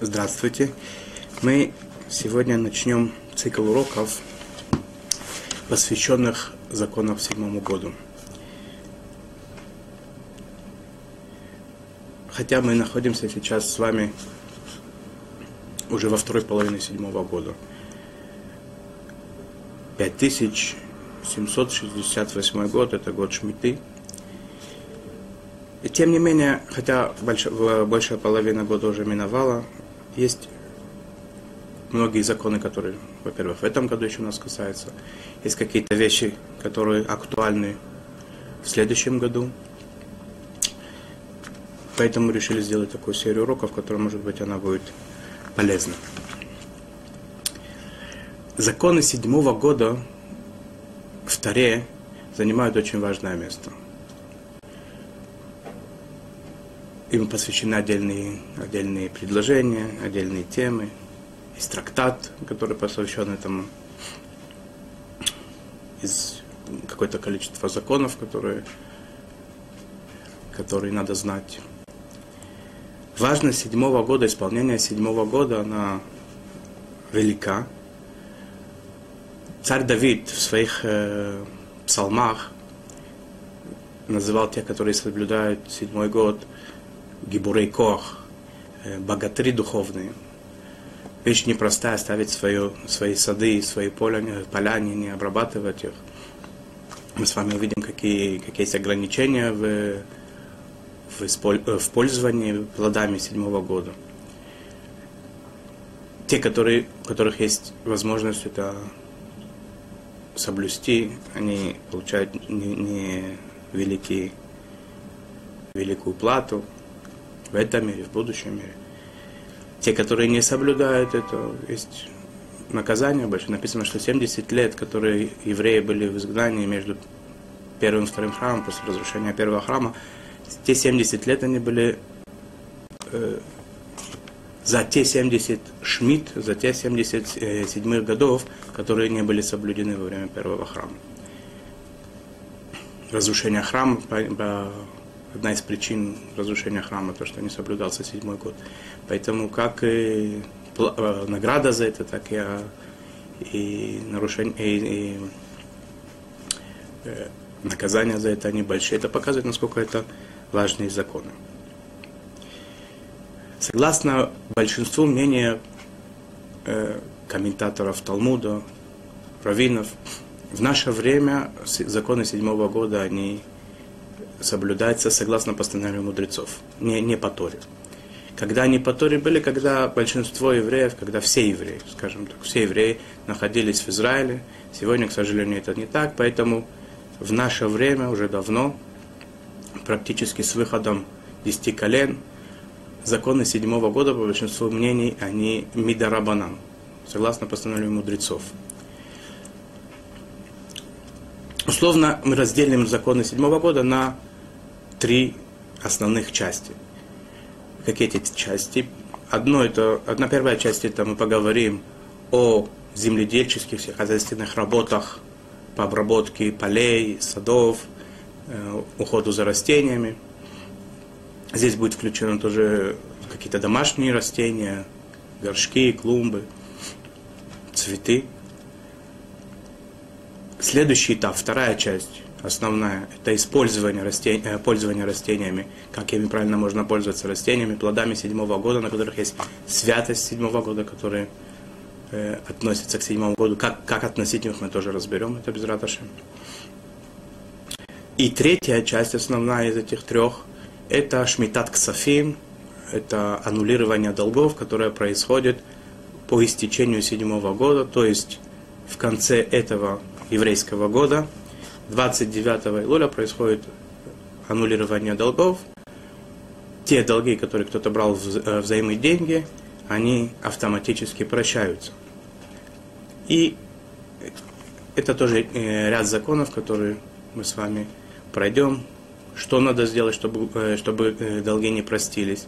Здравствуйте. Мы сегодня начнем цикл уроков, посвященных законам седьмому году. Хотя мы находимся сейчас с вами уже во второй половине седьмого года. 5768 год, это год Шмиты – и тем не менее, хотя большая, большая половина года уже миновала, есть многие законы, которые, во-первых, в этом году еще нас касаются. Есть какие-то вещи, которые актуальны в следующем году. Поэтому решили сделать такую серию уроков, которая, может быть, она будет полезна. Законы седьмого года в Таре занимают очень важное место – Им посвящены отдельные, отдельные предложения, отдельные темы. Есть трактат, который посвящен этому. Из какое-то количество законов, которые, которые надо знать. Важность седьмого года, исполнение седьмого года, она велика. Царь Давид в своих э, псалмах называл тех, которые соблюдают седьмой год – гибурей кох, э, богатыри духовные. Вещь непростая, оставить свое, свои сады, свои поля, поляне, не обрабатывать их. Мы с вами увидим, какие, какие есть ограничения в, в, исполь, э, в пользовании плодами седьмого года. Те, которые, у которых есть возможность это соблюсти, они получают не, не великий, великую плату, в этом мире, в будущем мире. Те, которые не соблюдают это, есть наказание большое. Написано, что 70 лет, которые евреи были в изгнании между первым и вторым храмом, после разрушения первого храма, те 70 лет они были э, за те 70 шмит, за те 70 э, годов, которые не были соблюдены во время первого храма. Разрушение храма по, по одна из причин разрушения храма, то, что не соблюдался седьмой год. Поэтому как и э, награда за это, так и, и нарушение, и, и э, наказания за это, они большие. Это показывает, насколько это важные законы. Согласно большинству мнения э, комментаторов Талмуда, раввинов, в наше время законы седьмого года, они соблюдается согласно постановлению мудрецов, не, не по Торе. Когда они по Торе были, когда большинство евреев, когда все евреи, скажем так, все евреи находились в Израиле, сегодня, к сожалению, это не так, поэтому в наше время, уже давно, практически с выходом десяти колен, законы седьмого года, по большинству мнений, они мидарабанан, согласно постановлению мудрецов. Условно мы разделим законы седьмого года на три основных части. Какие эти части? Одно это, одна первая часть, это мы поговорим о земледельческих хозяйственных работах по обработке полей, садов, э, уходу за растениями. Здесь будет включено тоже какие-то домашние растения, горшки, клумбы, цветы. Следующий этап, вторая часть, основная, это использование растень, э, пользование растениями, как ими правильно можно пользоваться растениями, плодами седьмого года, на которых есть святость седьмого года, которые э, относятся к седьмому году. Как, как относить их мы тоже разберем, это без раташи. И третья часть, основная из этих трех, это шмитат ксафим, это аннулирование долгов, которое происходит по истечению седьмого года, то есть в конце этого еврейского года – 29 Илуля происходит аннулирование долгов. Те долги, которые кто-то брал э, взаимные деньги, они автоматически прощаются. И это тоже э, ряд законов, которые мы с вами пройдем. Что надо сделать, чтобы, э, чтобы долги не простились.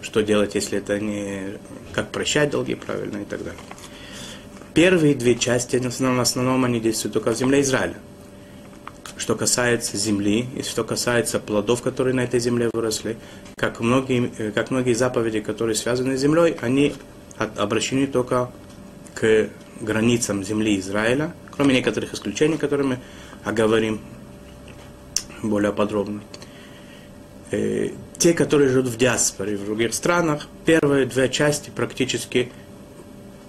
Что делать, если это не... Как прощать долги правильно и так далее. Первые две части, в основном, в основном они действуют только в земле Израиля. что касается земли, и что касается плодов, которые на этой земле выросли, как многие, как многие заповеди, которые связаны с землей, они обращены только к границам земли Израиля, кроме некоторых исключений, которые мы оговорим более подробно. Э, те, которые живут в диаспоре, в других странах, первые две части практически,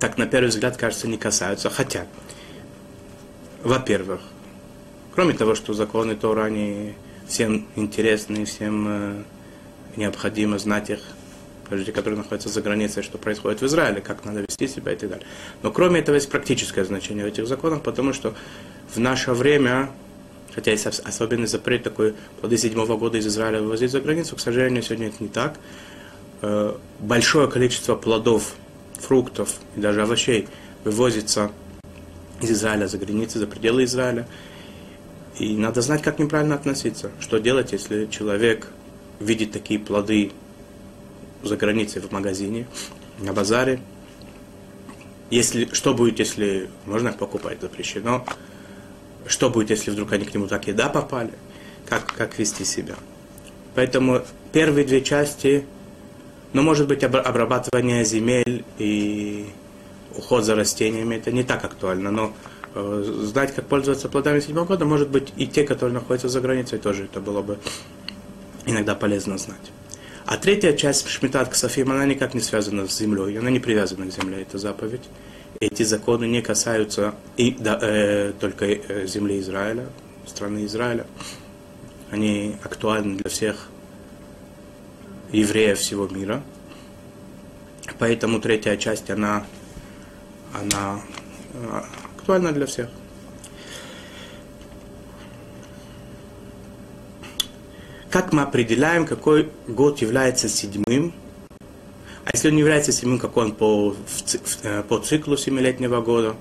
так на первый взгляд, кажется, не касаются. Хотя, во-первых, кроме того, что законы Тора, они всем интересны, всем э, необходимо знать их, люди, которые находятся за границей, что происходит в Израиле, как надо вести себя и так далее. Но кроме этого есть практическое значение этих законах, потому что в наше время Хотя есть особенный запрет такой, плоды седьмого года из Израиля вывозить за границу. К сожалению, сегодня это не так. Э, большое количество плодов, фруктов и даже овощей вывозится из Израиля за границы, за пределы Израиля. И надо знать, как неправильно относиться. Что делать, если человек видит такие плоды за границей в магазине, на базаре. Если, что будет, если можно их покупать, запрещено что будет, если вдруг они к нему так еда попали, как, как вести себя. Поэтому первые две части, ну, может быть, обрабатывание земель и уход за растениями, это не так актуально, но э, знать, как пользоваться плодами седьмого года, может быть, и те, которые находятся за границей, тоже это было бы иногда полезно знать. А третья часть Шмитат Ксафим, она никак не связана с землей, она не привязана к земле, это заповедь эти законы не касаются и, да, э, только э, земли Израиля, страны Израиля. Они актуальны для всех евреев всего мира. Поэтому третья часть, она, она э, актуальна для всех. Как мы определяем, какой год является седьмым а если он является седьмым, как он по, э, по циклу семилетнего года,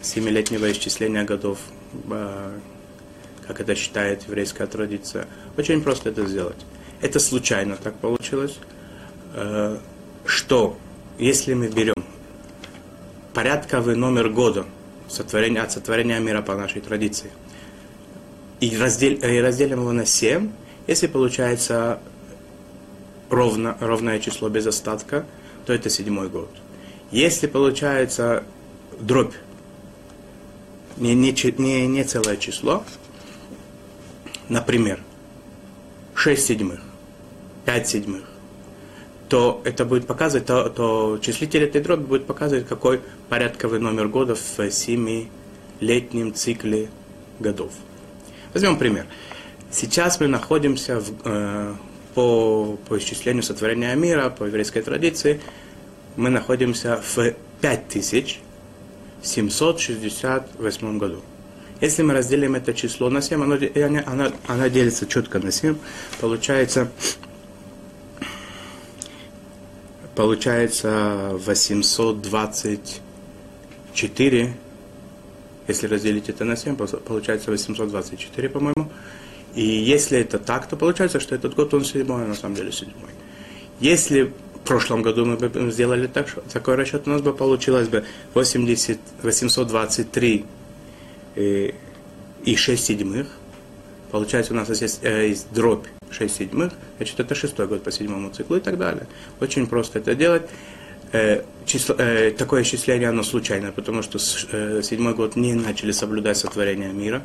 семилетнего исчисления годов, э, как это считает еврейская традиция, очень просто это сделать. Это случайно так получилось, э, что если мы берем порядковый номер года сотворения, от сотворения мира по нашей традиции, и, раздел, и разделим его на 7, если получается ровно, ровное число без остатка, то это седьмой год. Если получается дробь, не, не, не, не целое число, например, 6 седьмых, 5 седьмых, то это будет показывать, то, то числитель этой дроби будет показывать, какой порядковый номер года в семилетнем цикле годов. Возьмем пример. Сейчас мы находимся в, э, по, по исчислению сотворения мира, по еврейской традиции, мы находимся в 5768 году. Если мы разделим это число на 7, оно, оно, оно делится четко на 7, получается, получается 824, если разделить это на 7, получается 824, по-моему. И если это так, то получается, что этот год он седьмой, а на самом деле седьмой. Если в прошлом году мы бы сделали так, что такой расчет, у нас бы получилось бы 80, 823 и, и 6 седьмых. Получается, у нас есть, э, есть дробь 6 седьмых, значит, это шестой год по седьмому циклу и так далее. Очень просто это делать. Э, число, э, такое исчисление, оно случайно, потому что с, э, седьмой год не начали соблюдать сотворение мира.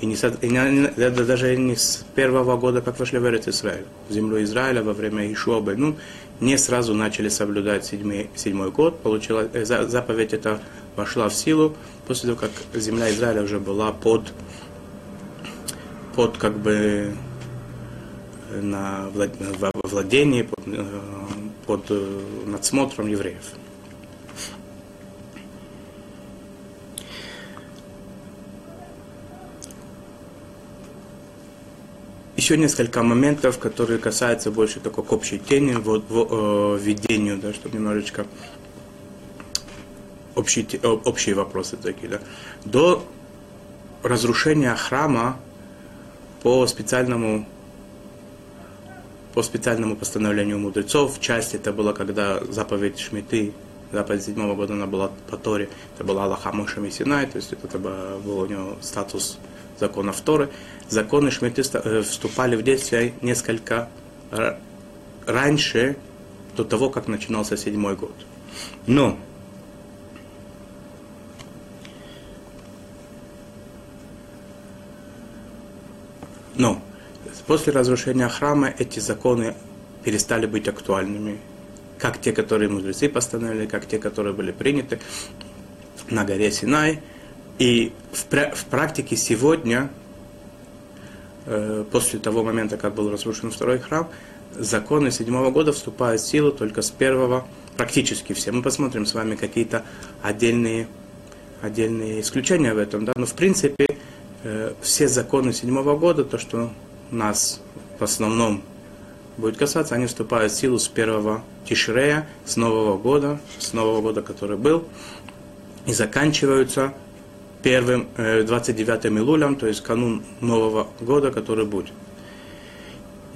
И, не, и не, даже не с первого года, как вошли в Эрет Израиль, в землю Израиля во время Ишуабы, ну, не сразу начали соблюдать седьмой, седьмой год. Получилось, э, заповедь эта вошла в силу после того, как земля Израиля уже была под, под как бы на владении, под, э, под э, надсмотром евреев. еще несколько моментов, которые касаются больше такой общей теме, вот, в, э, да, чтобы немножечко общие, общие вопросы такие. Да. До разрушения храма по специальному по специальному постановлению мудрецов, часть это было, когда заповедь Шмиты, заповедь седьмого года, она была по Торе, это была Аллаха Моша Синай, то есть это был у него статус законов Торы. Законы Шмиты э, вступали в действие несколько раньше, до того, как начинался седьмой год. Но Но после разрушения храма эти законы перестали быть актуальными. Как те, которые мудрецы постановили, как те, которые были приняты на горе Синай. И в, в практике сегодня, э, после того момента, как был разрушен второй храм, законы седьмого года вступают в силу только с первого, практически все. Мы посмотрим с вами какие-то отдельные, отдельные исключения в этом. Да? Но в принципе э, все законы седьмого года, то, что нас в основном будет касаться, они вступают в силу с первого Тишрея, с Нового года, с Нового года, который был, и заканчиваются первым, 29-м э, Илулем, то есть канун Нового года, который будет.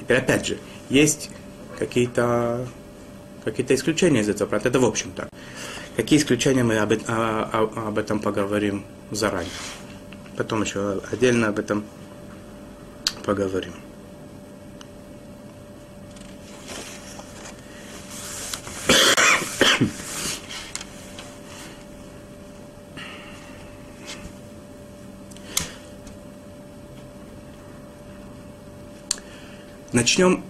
И опять же, есть какие-то какие исключения из этого правила. Это в общем так. Какие исключения мы об, о, об этом поговорим заранее. Потом еще отдельно об этом поговорим. Начнем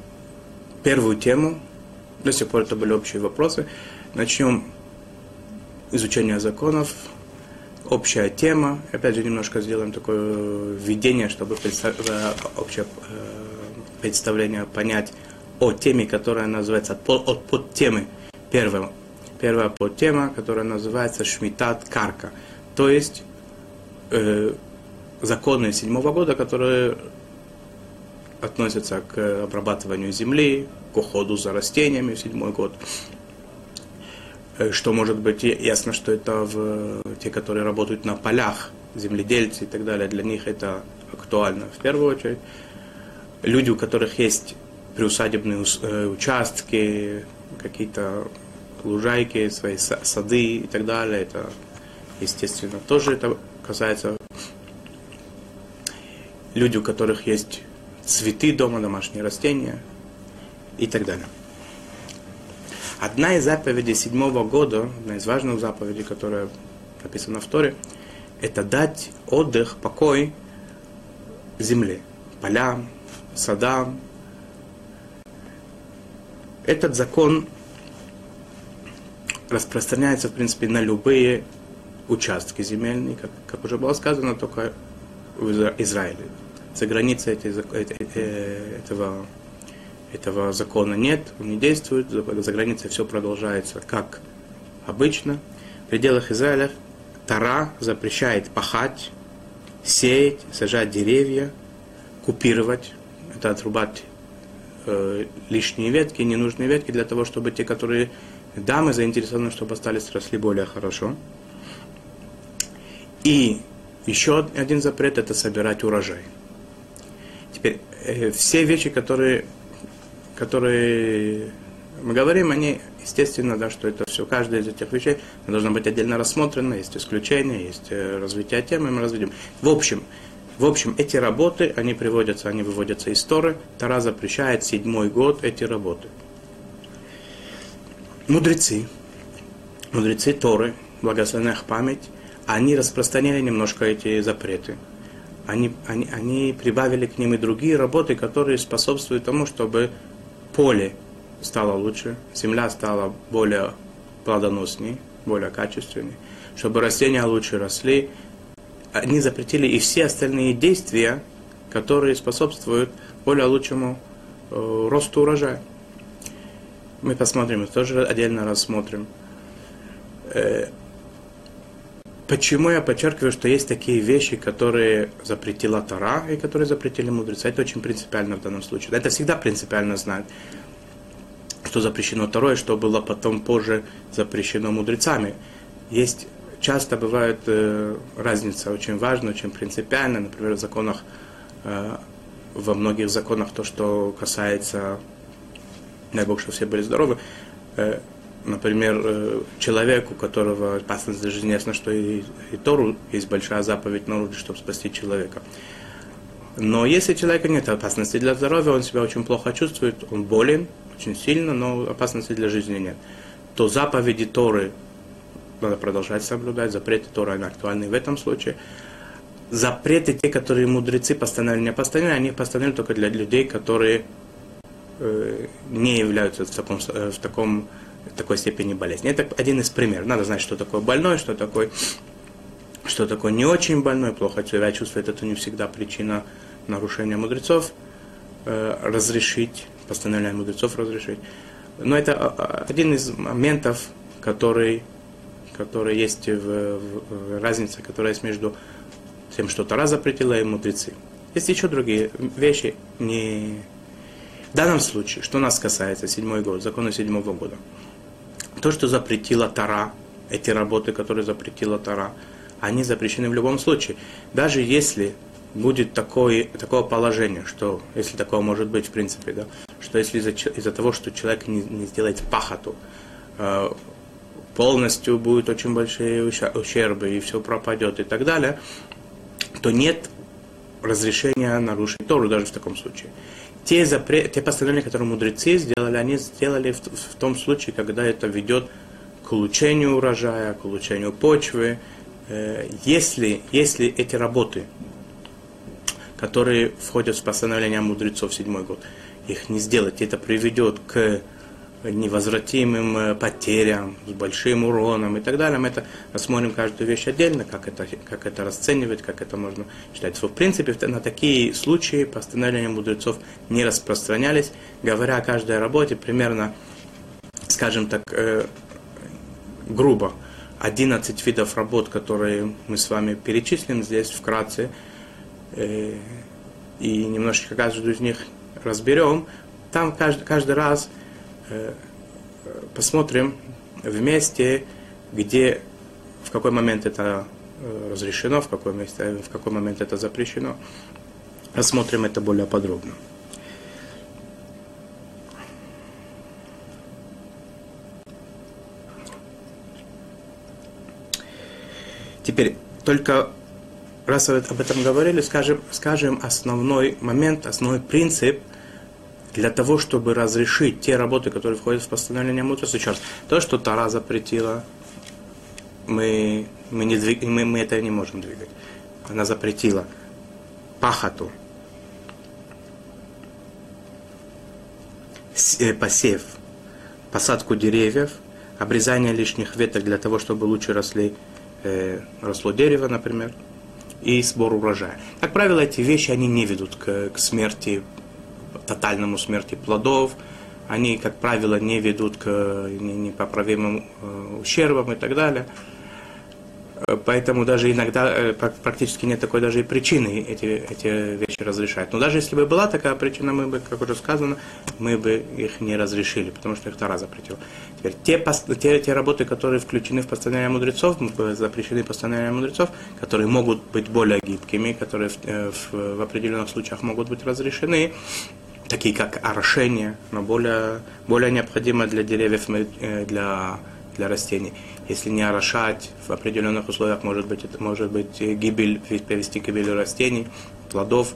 первую тему. До сих пор это были общие вопросы. Начнем изучение законов. Общая тема. Опять же, немножко сделаем такое введение, чтобы. Э, общее э, представление понять о теме, которая называется, от подтемы. Первая, первая подтема, которая называется Шмитат Карка. То есть э, законы седьмого года, которые относятся к обрабатыванию земли, к уходу за растениями в седьмой год. Э, что может быть ясно, что это в, те, которые работают на полях, земледельцы и так далее, для них это актуально в первую очередь. Люди, у которых есть приусадебные э, участки, какие-то лужайки, свои сады и так далее, это, естественно, тоже это касается люди, у которых есть цветы дома, домашние растения и так далее. Одна из заповедей седьмого года, одна из важных заповедей, которая написана в Торе, это дать отдых, покой земле, полям, садам. Этот закон распространяется, в принципе, на любые участки земельные, как, как уже было сказано, только в Израиле за границей этого, этого закона нет, он не действует, за границей все продолжается как обычно. В пределах Израиля Тара запрещает пахать, сеять, сажать деревья, купировать, это отрубать э, лишние ветки, ненужные ветки, для того, чтобы те, которые дамы заинтересованы, чтобы остались, росли более хорошо. И еще один запрет – это собирать урожай. Теперь, э, все вещи, которые, которые мы говорим, они, естественно, да, что это все, каждая из этих вещей должна быть отдельно рассмотрена, есть исключения, есть э, развитие темы, мы разведем. В общем, в общем, эти работы, они приводятся, они выводятся из Торы. Тора запрещает седьмой год эти работы. Мудрецы, мудрецы Торы, благословенная память, они распространяли немножко эти запреты они, они, они прибавили к ним и другие работы, которые способствуют тому, чтобы поле стало лучше, земля стала более плодоноснее, более качественнее, чтобы растения лучше росли. Они запретили и все остальные действия, которые способствуют более лучшему э, росту урожая. Мы посмотрим, тоже отдельно рассмотрим. Э, Почему я подчеркиваю, что есть такие вещи, которые запретила Тара и которые запретили мудрецы? Это очень принципиально в данном случае. Это всегда принципиально знать, что запрещено Тарой, что было потом позже запрещено мудрецами. Есть часто бывает э, разница очень важная, очень принципиальная. Например, в законах, э, во многих законах то, что касается, дай Бог, что все были здоровы, э, например, э, человек, у которого опасность для жизни, ясно, что и, и Тору есть большая заповедь на чтобы спасти человека. Но если у человека нет опасности для здоровья, он себя очень плохо чувствует, он болен очень сильно, но опасности для жизни нет, то заповеди Торы надо продолжать соблюдать, запреты Торы, они актуальны в этом случае. Запреты, те, которые мудрецы постановили, не постановили, они постановили только для людей, которые э, не являются в, таком, э, в, таком, такой степени болезни. Это один из примеров. Надо знать, что такое больной, что такое, что такое не очень больной, плохо себя чувствует. Это не всегда причина нарушения мудрецов. Э, разрешить, постановление мудрецов разрешить. Но это а, а, один из моментов, который которая есть в, в, разница, которая есть между тем, что Тара запретила, и мудрецы. Есть еще другие вещи. Не... В данном случае, что нас касается, седьмой год, закона седьмого года, то, что запретила Тара, эти работы, которые запретила Тара, они запрещены в любом случае. Даже если будет такое, такое положение, что, если такое может быть в принципе, да, что если из-за, из того, что человек не, не сделает пахоту, э, полностью будут очень большие ущербы, и все пропадет и так далее, то нет разрешения нарушить Тору даже в таком случае. Те, запре... те постановления, которые мудрецы сделали, они сделали в, в том случае, когда это ведет к улучшению урожая, к улучшению почвы. Э, если, если эти работы, которые входят в постановление мудрецов седьмой год, их не сделать, это приведет к невозвратимым э, потерям, с большим уроном и так далее. Мы это рассмотрим каждую вещь отдельно, как это, как это расценивать, как это можно считать. В принципе, на такие случаи постановления мудрецов не распространялись, говоря о каждой работе примерно, скажем так, э, грубо, 11 видов работ, которые мы с вами перечислим здесь вкратце, э, и немножечко каждую из них разберем, там каждый, каждый раз посмотрим вместе, где, в какой момент это э, разрешено, в какой, месте, в какой момент это запрещено. Рассмотрим это более подробно. Теперь, только раз об этом говорили, скажем, скажем основной момент, основной принцип – для того, чтобы разрешить те работы, которые входят в постановление мудрости. Раз, то, что Тара запретила, мы, мы, не двиг, мы, мы это не можем двигать. Она запретила пахоту, э, посев, посадку деревьев, обрезание лишних веток для того, чтобы лучше росли, э, росло дерево, например, и сбор урожая. Как правило, эти вещи, они не ведут к, к смерти тотальному смерти плодов, они, как правило, не ведут к непоправимым э, ущербам и так далее. Э, поэтому даже иногда э, практически нет такой даже и причины эти, эти вещи разрешать. Но даже если бы была такая причина, мы бы, как уже сказано, мы бы их не разрешили, потому что их Тара запретил. Теперь те, те, те работы, которые включены в постановление мудрецов, запрещены постановление мудрецов, которые могут быть более гибкими, которые в, в, в определенных случаях могут быть разрешены, такие как орошение, но более, более необходимо для деревьев, э, для, для растений. Если не орошать в определенных условиях, может быть, это может быть гибель, привести к гибели растений, плодов,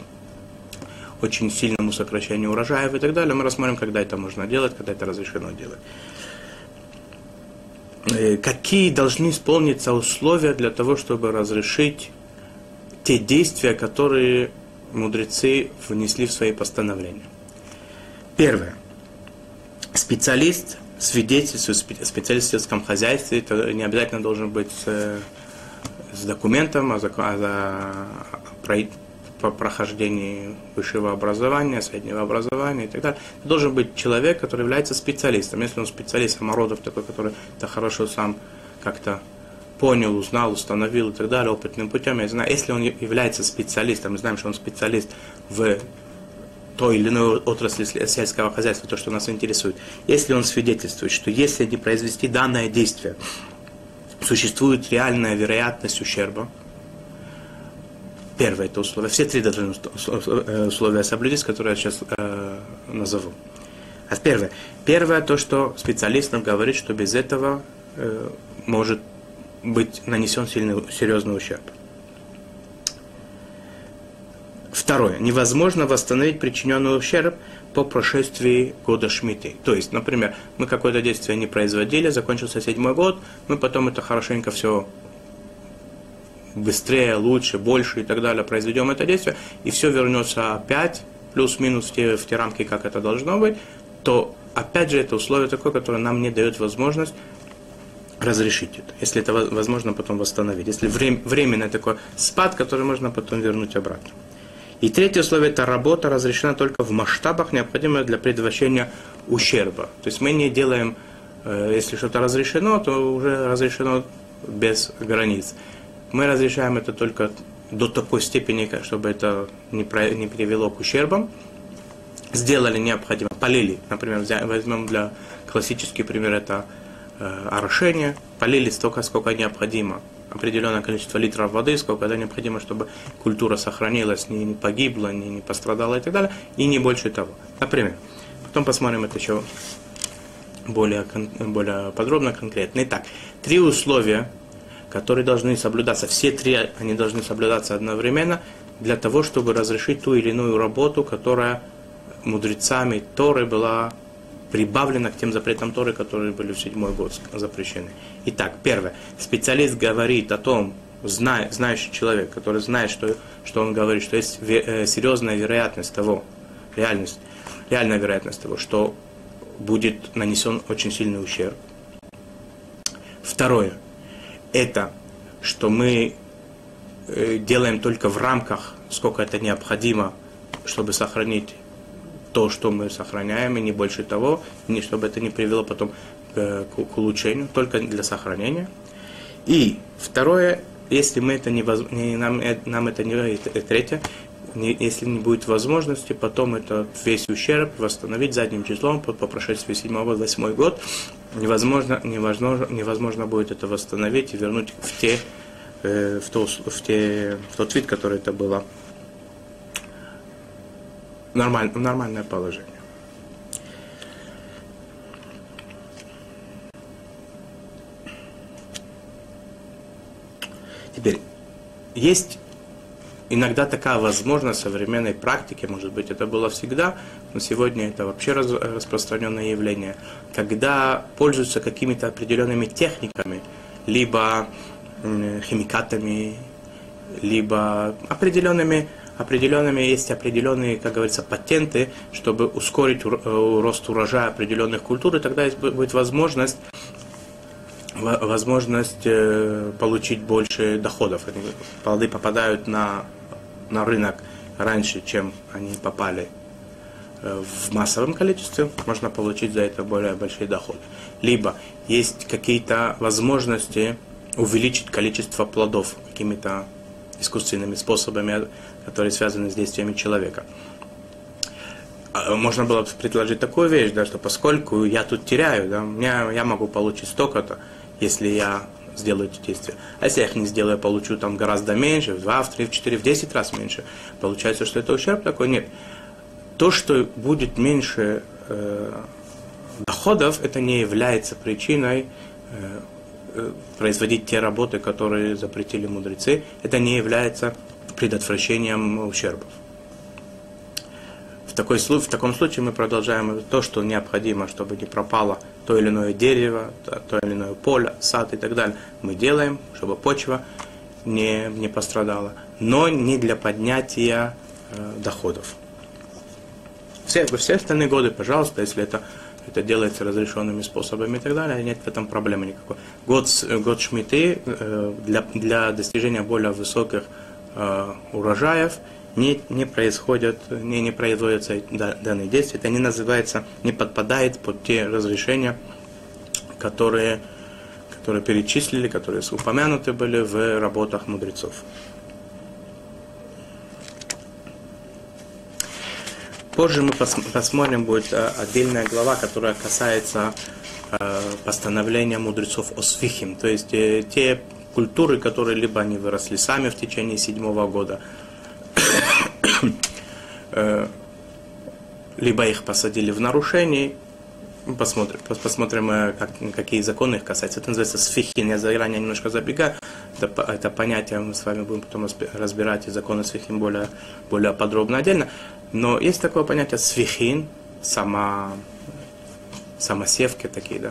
очень сильному сокращению урожаев и так далее. Мы рассмотрим, когда это можно делать, когда это разрешено делать. Э, какие должны исполниться условия для того, чтобы разрешить те действия, которые мудрецы внесли в свои постановления? Первое. Специалист свидетельствует специалист в сельском хозяйстве, это не обязательно должен быть с, с документом о, о, о, по прохождении высшего образования, среднего образования и так далее. Это должен быть человек, который является специалистом. Если он специалист, Самородов такой, который это хорошо сам как-то понял, узнал, установил и так далее, опытным путем, я знаю, если он является специалистом, мы знаем, что он специалист в той или иной отрасли сельского хозяйства, то, что нас интересует, если он свидетельствует, что если не произвести данное действие, существует реальная вероятность ущерба, первое это условие, все три должны э, условия соблюдить, которые я сейчас э, назову. А первое, первое то, что специалист нам говорит, что без этого э, может быть нанесен сильный, серьезный ущерб. Второе. Невозможно восстановить причиненный ущерб по прошествии года Шмиты. То есть, например, мы какое-то действие не производили, закончился седьмой год, мы потом это хорошенько все быстрее, лучше, больше и так далее произведем это действие, и все вернется опять, плюс-минус в те, в те рамки, как это должно быть, то опять же это условие такое, которое нам не дает возможность разрешить это, если это возможно потом восстановить. Если временный такой спад, который можно потом вернуть обратно. И третье условие – это работа разрешена только в масштабах, необходимых для предотвращения ущерба. То есть мы не делаем, э, если что-то разрешено, то уже разрешено без границ. Мы разрешаем это только до такой степени, чтобы это не, привело к ущербам. Сделали необходимо, полили, например, возьмем для классический пример, это э, орошение, полили столько, сколько необходимо, определенное количество литров воды, сколько это необходимо, чтобы культура сохранилась, не, не погибла, не, не пострадала и так далее, и не больше того. Например, потом посмотрим это еще более, более подробно, конкретно. Итак, три условия, которые должны соблюдаться, все три они должны соблюдаться одновременно для того, чтобы разрешить ту или иную работу, которая мудрецами Торы была прибавлена к тем запретам Торы, которые были в седьмой год запрещены. Итак, первое. Специалист говорит о том, зная, знающий человек, который знает, что, что он говорит, что есть э, серьезная вероятность того, реальность, реальная вероятность того, что будет нанесен очень сильный ущерб. Второе это, что мы э, делаем только в рамках, сколько это необходимо, чтобы сохранить то, что мы сохраняем, и не больше того, не чтобы это не привело потом к, к улучшению, только для сохранения. И второе, если мы это не, не нам, э, нам это не третье, не, если не будет возможности, потом это весь ущерб восстановить задним числом по, по прошествии 7-8 год, невозможно, невозможно, невозможно будет это восстановить и вернуть в, те, э, в, то, в, те, в тот вид, который это было нормаль, нормальное положение. Теперь, есть иногда такая возможность в современной практике, может быть, это было всегда, но сегодня это вообще раз, распространенное явление, когда пользуются какими-то определенными техниками, либо химикатами, либо определенными, определенными есть определенные, как говорится, патенты, чтобы ускорить э, рост урожая определенных культур, и тогда будет возможность возможность э, получить больше доходов. Плоды попадают на на рынок раньше, чем они попали э, в массовом количестве, можно получить за это более большие доходы. Либо есть какие-то возможности увеличить количество плодов какими-то искусственными способами, которые связаны с действиями человека. А, можно было бы предложить такую вещь, да, что поскольку я тут теряю, да, меня, я могу получить столько-то, если я сделаю эти действия. А если я их не сделаю, я получу там гораздо меньше, в 2, в 3, в 4, в 10 раз меньше. Получается, что это ущерб такой? Нет. То, что будет меньше э, доходов, это не является причиной э, производить те работы, которые запретили мудрецы. Это не является предотвращением ущербов такой, в таком случае мы продолжаем то, что необходимо, чтобы не пропало то или иное дерево, то или иное поле, сад и так далее. Мы делаем, чтобы почва не, не пострадала, но не для поднятия э, доходов. Все, все остальные годы, пожалуйста, если это, это делается разрешенными способами и так далее, нет в этом проблемы никакой. Год, год шмиты э, для, для достижения более высоких э, урожаев – не, не происходят, не, не производятся данные действия. Это не называется, не подпадает под те разрешения, которые, которые перечислили, которые упомянуты были в работах мудрецов. Позже мы посмотрим, будет э, отдельная глава, которая касается э, постановления мудрецов о свихим, то есть э, те культуры, которые либо они выросли сами в течение седьмого года, либо их посадили в нарушении, Посмотрим, посмотрим э, как, какие законы их касаются. Это называется сфихин. Я заранее немножко забегаю. Это, это понятие мы с вами будем потом разбирать, и законы сфихин более, более подробно отдельно. Но есть такое понятие сфихин, сама, самосевки такие, да.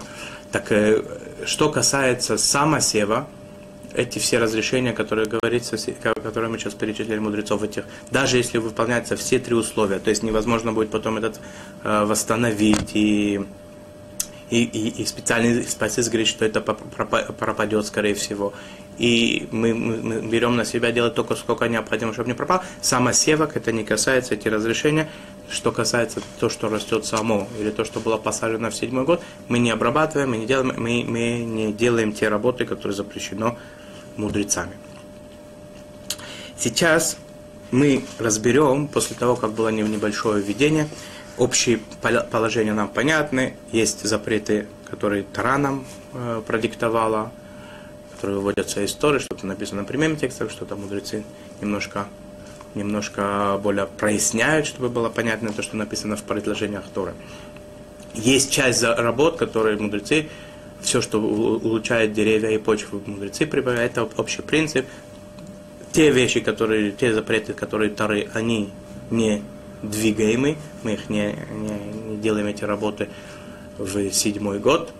Так э, что касается самосева, эти все разрешения, которые говорится, которые мы сейчас перечислили мудрецов этих, даже если выполняются все три условия, то есть невозможно будет потом этот э, восстановить и и, и, и специальный специалист говорит, что это пропадет, скорее всего. И мы, мы, мы берем на себя делать только сколько необходимо, чтобы не пропал. Самосевок это не касается эти разрешения. Что касается то, что растет само, или то, что было посажено в седьмой год, мы не обрабатываем, мы не делаем, мы, мы не делаем те работы, которые запрещено мудрецами. Сейчас мы разберем, после того, как было небольшое введение, общие положения нам понятны, есть запреты, которые Тара нам э, продиктовала, которые выводятся из истории, что-то написано на прямых текстах, что-то мудрецы немножко, немножко более проясняют, чтобы было понятно то, что написано в предложениях Торы. Есть часть работ, которые мудрецы, все, что улучшает деревья и почву, мудрецы прибавляют, это общий принцип. Те вещи, которые, те запреты, которые Тары, они не двигаемы, мы их не, не, не делаем эти работы в седьмой год.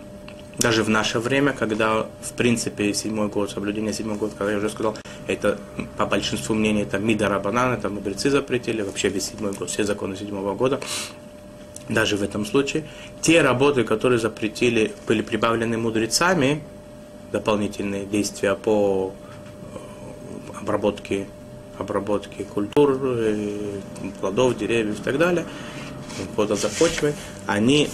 Даже в наше время, когда, в принципе, седьмой год, соблюдение седьмой год, когда я уже сказал, это по большинству мнений, это мидара банан, это мудрецы запретили, вообще весь седьмой год, все законы седьмого года, даже в этом случае. Те работы, которые запретили, были прибавлены мудрецами, дополнительные действия по э, обработке обработки культур, э, плодов, деревьев и так далее, ухода за почвой, они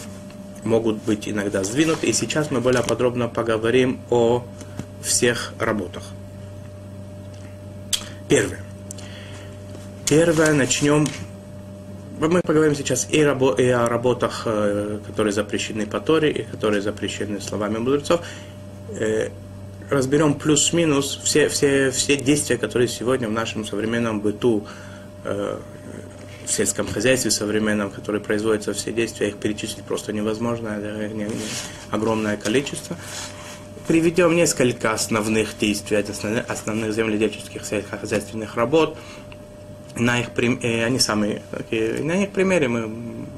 могут быть иногда сдвинуты. И сейчас мы более подробно поговорим о всех работах. Первое. Первое, начнем. Мы поговорим сейчас и, рабо, и о работах, э, которые запрещены по Торе, и которые запрещены словами мудрецов. Э, разберем плюс-минус все, все, все действия, которые сегодня в нашем современном быту, э, в сельском хозяйстве современном, которые производятся, все действия, их перечислить просто невозможно, это не, не, огромное количество. Приведем несколько основных действий, основных, основных земледельческих сельскохозяйственных работ. На их, э, они самые такие, на их примере мы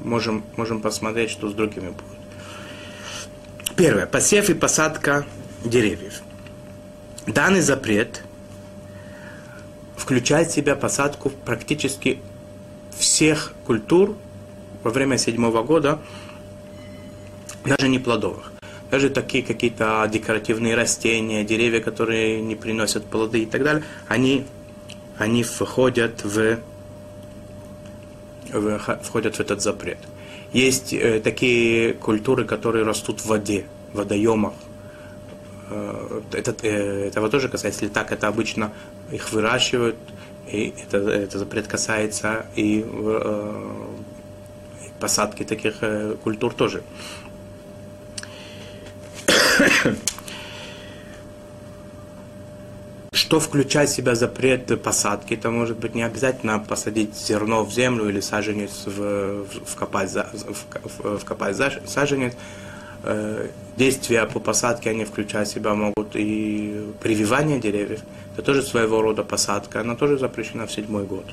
можем, можем посмотреть, что с другими будет. Первое. Посев и посадка деревьев. Данный запрет включает в себя посадку практически всех культур во время седьмого года, даже не плодовых. Даже такие какие-то декоративные растения, деревья, которые не приносят плоды и так далее, они, они входят в, в, входят в этот запрет. Есть э, такие культуры, которые растут в воде, в водоемах, это, э, этого тоже касается, если так, это обычно их выращивают, и это, это запрет касается и э, посадки таких э, культур тоже. Что включает в себя запрет посадки? Это может быть не обязательно посадить зерно в землю или саженец в, в, вкопать, в, вкопать саженец. Э, действия по посадке, они включают себя могут и прививание деревьев. Это тоже своего рода посадка, она тоже запрещена в седьмой год.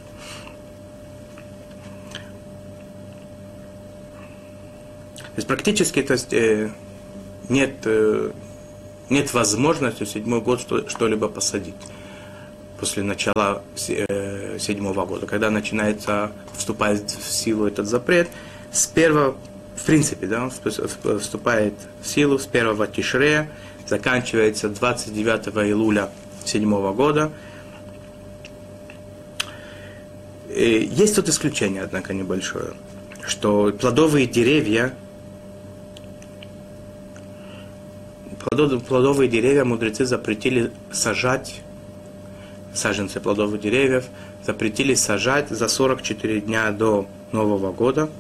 То есть практически то есть, э, нет, э, нет возможности в седьмой год что, что-либо посадить после начала седьмого года. Когда начинается, вступает в силу этот запрет, с первого в принципе, да, он вступает в силу с 1 Тишрея, заканчивается 29 июля 7 года. И есть тут исключение, однако, небольшое, что плодовые деревья, плодовые деревья мудрецы запретили сажать, саженцы плодовых деревьев, запретили сажать за 44 дня до Нового года –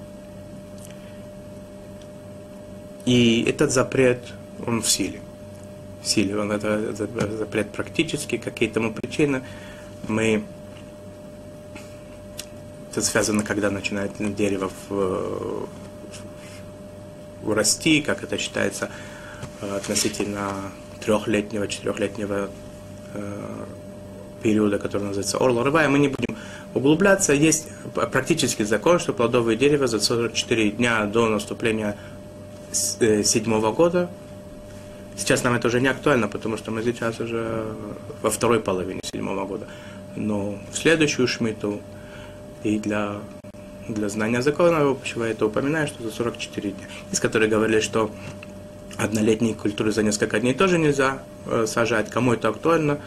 и этот запрет, он в силе. В силе. Он это запрет практически, какие тому причины. Мы это связано, когда начинает дерево в, расти, как это считается э, относительно трехлетнего, четырехлетнего э, периода, который называется Орла Рывая. Мы не будем углубляться. Есть практический закон, что плодовые дерева за 44 дня до наступления седьмого года Сейчас нам это уже не актуально, потому что мы сейчас уже во второй половине седьмого года. Но в следующую шмиту и для, для знания закона общего это упоминаю, что за 44 дня. Из которых говорили, что однолетние культуры за несколько дней тоже нельзя э, сажать. Кому это актуально?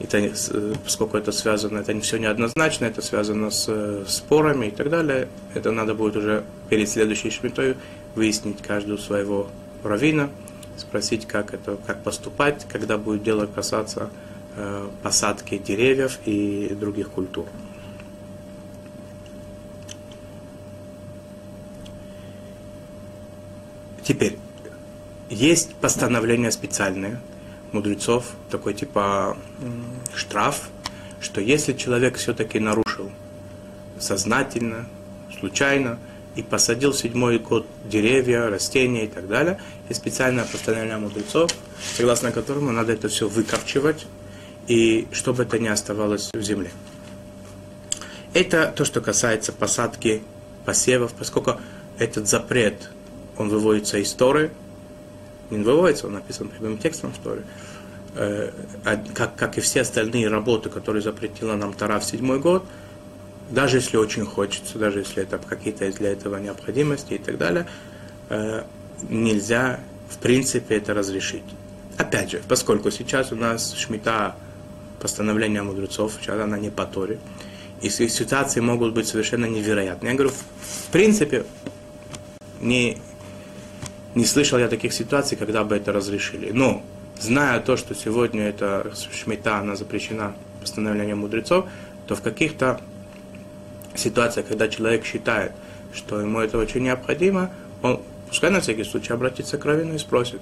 Это, э, поскольку это связано, это все неоднозначно, это связано с э, спорами и так далее. Это надо будет уже перед следующей шмитой выяснить каждую своего равина спросить, как, это, как поступать, когда будет дело касаться э, посадки деревьев и других культур. Теперь, есть постановления специальные мудрецов, такой типа штраф, что если человек все-таки нарушил сознательно, случайно, и посадил в седьмой год деревья, растения и так далее. И специальное постановление мудрецов, согласно которому надо это все выкорчевать, и чтобы это не оставалось в земле. Это то, что касается посадки посевов, поскольку этот запрет, он выводится из Торы, не выводится, он написан прямым текстом в Торе, э, а как, как и все остальные работы, которые запретила нам Тора в седьмой год – даже если очень хочется, даже если это какие-то для этого необходимости и так далее, э, нельзя в принципе это разрешить. Опять же, поскольку сейчас у нас шмита постановления мудрецов, сейчас она не по Торе, и ситуации могут быть совершенно невероятные. Я говорю, в принципе, не, не слышал я таких ситуаций, когда бы это разрешили. Но, зная то, что сегодня эта шмита, она запрещена постановлением мудрецов, то в каких-то ситуация, когда человек считает, что ему это очень необходимо, он пускай на всякий случай обратится к Равину и спросит.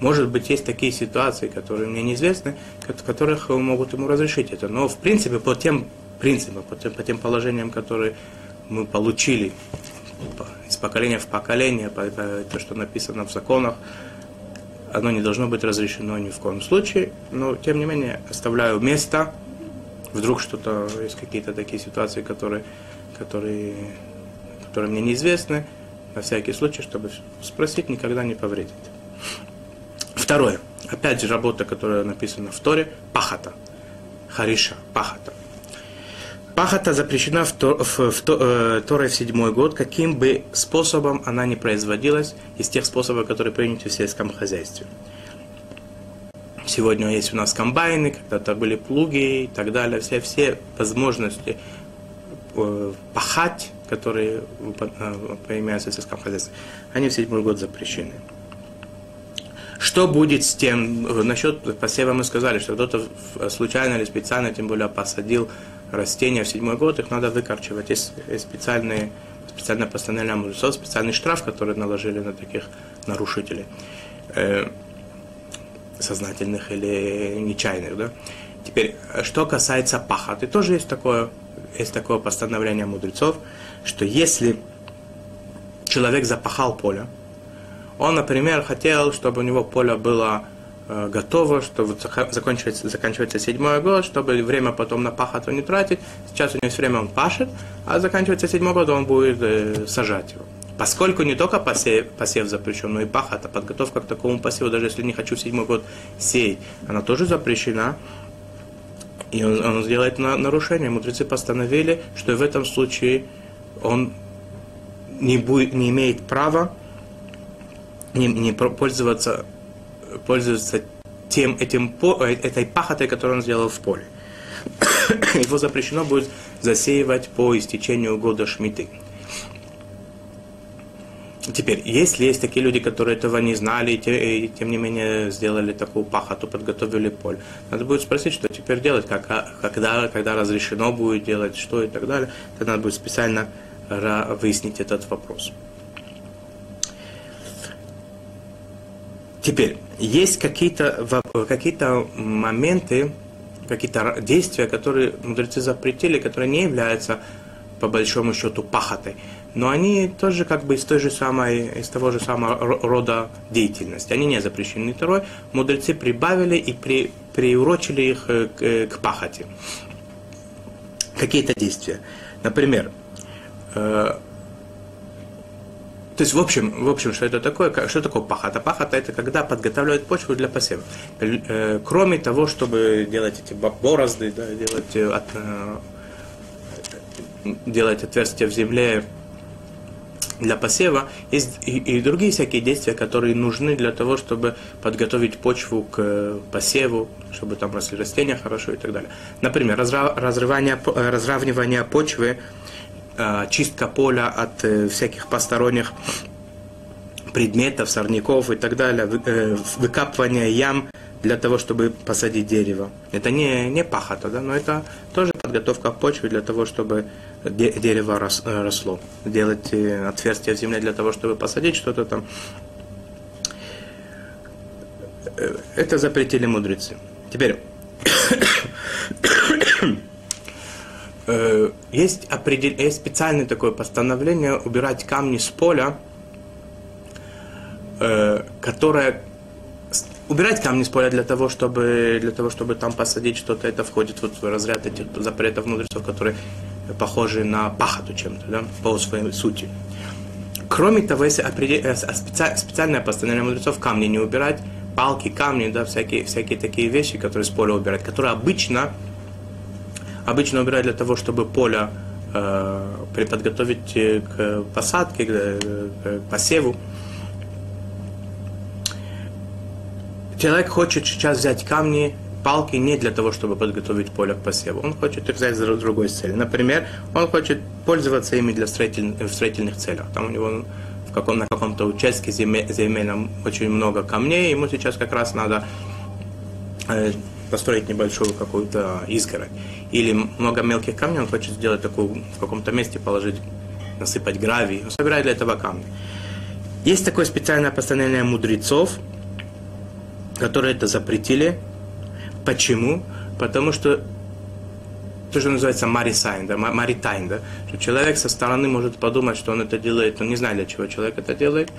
Может быть, есть такие ситуации, которые мне неизвестны, в которых могут ему разрешить это. Но, в принципе, по тем принципам, по тем, по тем положениям, которые мы получили из поколения в поколение, по, по, то, что написано в законах, оно не должно быть разрешено ни в коем случае. Но, тем не менее, оставляю место вдруг что-то, есть какие-то такие ситуации, которые, которые, которые мне неизвестны, на всякий случай, чтобы спросить, никогда не повредит. Второе. Опять же, работа, которая написана в Торе, пахата. Хариша, пахата. Пахата запрещена в, то, в, в, э, Торе в седьмой год, каким бы способом она ни производилась, из тех способов, которые приняты в сельском хозяйстве. Сегодня есть у нас комбайны, когда-то были плуги и так далее. Все, все возможности э, пахать, которые э, появляются в сельском хозяйстве, они в седьмой год запрещены. Что будет с тем, э, насчет посева мы сказали, что кто-то случайно или специально, тем более посадил растения в седьмой год, их надо выкорчевать. Есть, есть специальные, специальное постановление мудрецов, специальный штраф, который наложили на таких нарушителей сознательных или нечаянных. Да? Теперь, что касается пахоты, тоже есть такое, есть такое постановление мудрецов, что если человек запахал поле, он, например, хотел, чтобы у него поле было э, готово, что вот заканчивается, заканчивается седьмой год, чтобы время потом на пахоту не тратить. Сейчас у него есть время, он пашет, а заканчивается седьмой год, он будет э, сажать его. Поскольку не только посев, посев запрещен, но и пахота, подготовка к такому посеву, даже если не хочу седьмой год сеять, она тоже запрещена. И он, он сделает на, нарушение. Мудрецы постановили, что в этом случае он не, будет, не имеет права не, не пользоваться, пользоваться тем, этим, этой пахотой, которую он сделал в поле. Его запрещено будет засеивать по истечению года шмиты. Теперь, если есть такие люди, которые этого не знали, и, тем не менее сделали такую пахоту, подготовили поле, надо будет спросить, что теперь делать, как, а, когда, когда разрешено будет делать, что и так далее. Тогда надо будет специально выяснить этот вопрос. Теперь, есть какие-то какие моменты, какие-то действия, которые мудрецы запретили, которые не являются по большому счету пахотой, но они тоже как бы из той же самой, из того же самого рода деятельности. Они не запрещены второй. Мудрецы прибавили и при, приурочили их э, к, э, к пахоте. Какие-то действия. Например, э, то есть, в общем, в общем, что это такое? Что такое пахота? Пахота это когда подготавливают почву для посева. Э, кроме того, чтобы делать эти борозды, да, делать, э, от, э, делать отверстия в земле для посева, есть и, и другие всякие действия, которые нужны для того, чтобы подготовить почву к посеву, чтобы там росли растения хорошо и так далее. Например, разрывание, разравнивание почвы Э, чистка поля от э, всяких посторонних предметов, сорняков и так далее, э, выкапывание ям для того, чтобы посадить дерево. Это не, не пахота, да, но это тоже подготовка почвы для того, чтобы дерево рос, росло. Делать отверстия в земле для того, чтобы посадить что-то там. Это запретили мудрецы. Теперь Э, есть, определ... есть специальное такое постановление убирать камни с поля, э, которое убирать камни с поля для того, чтобы, для того, чтобы там посадить что-то, это входит вот в разряд этих запретов мудрецов, которые похожи на пахоту чем-то, да, по своей сути. Кроме того, если. Э, специальное постановление мудрецов камни не убирать, палки, камни, да, всякие, всякие такие вещи, которые с поля убирать, которые обычно обычно убирают для того, чтобы поле э, подготовить э, к посадке, к, к посеву. Человек хочет сейчас взять камни, палки не для того, чтобы подготовить поле к посеву. Он хочет их взять с другой целью. Например, он хочет пользоваться ими для строитель, в строительных целях. Там у него в каком, на каком-то участке земельном очень много камней, ему сейчас как раз надо э, построить небольшую какую-то изгородь. Или много мелких камней, он хочет сделать такую, в каком-то месте положить, насыпать гравий. Он собирает для этого камни. Есть такое специальное постановление мудрецов, которые это запретили. Почему? Потому что то, что называется марисайн, да, маритайн, да, что человек со стороны может подумать, что он это делает, он не знает, для чего человек это делает,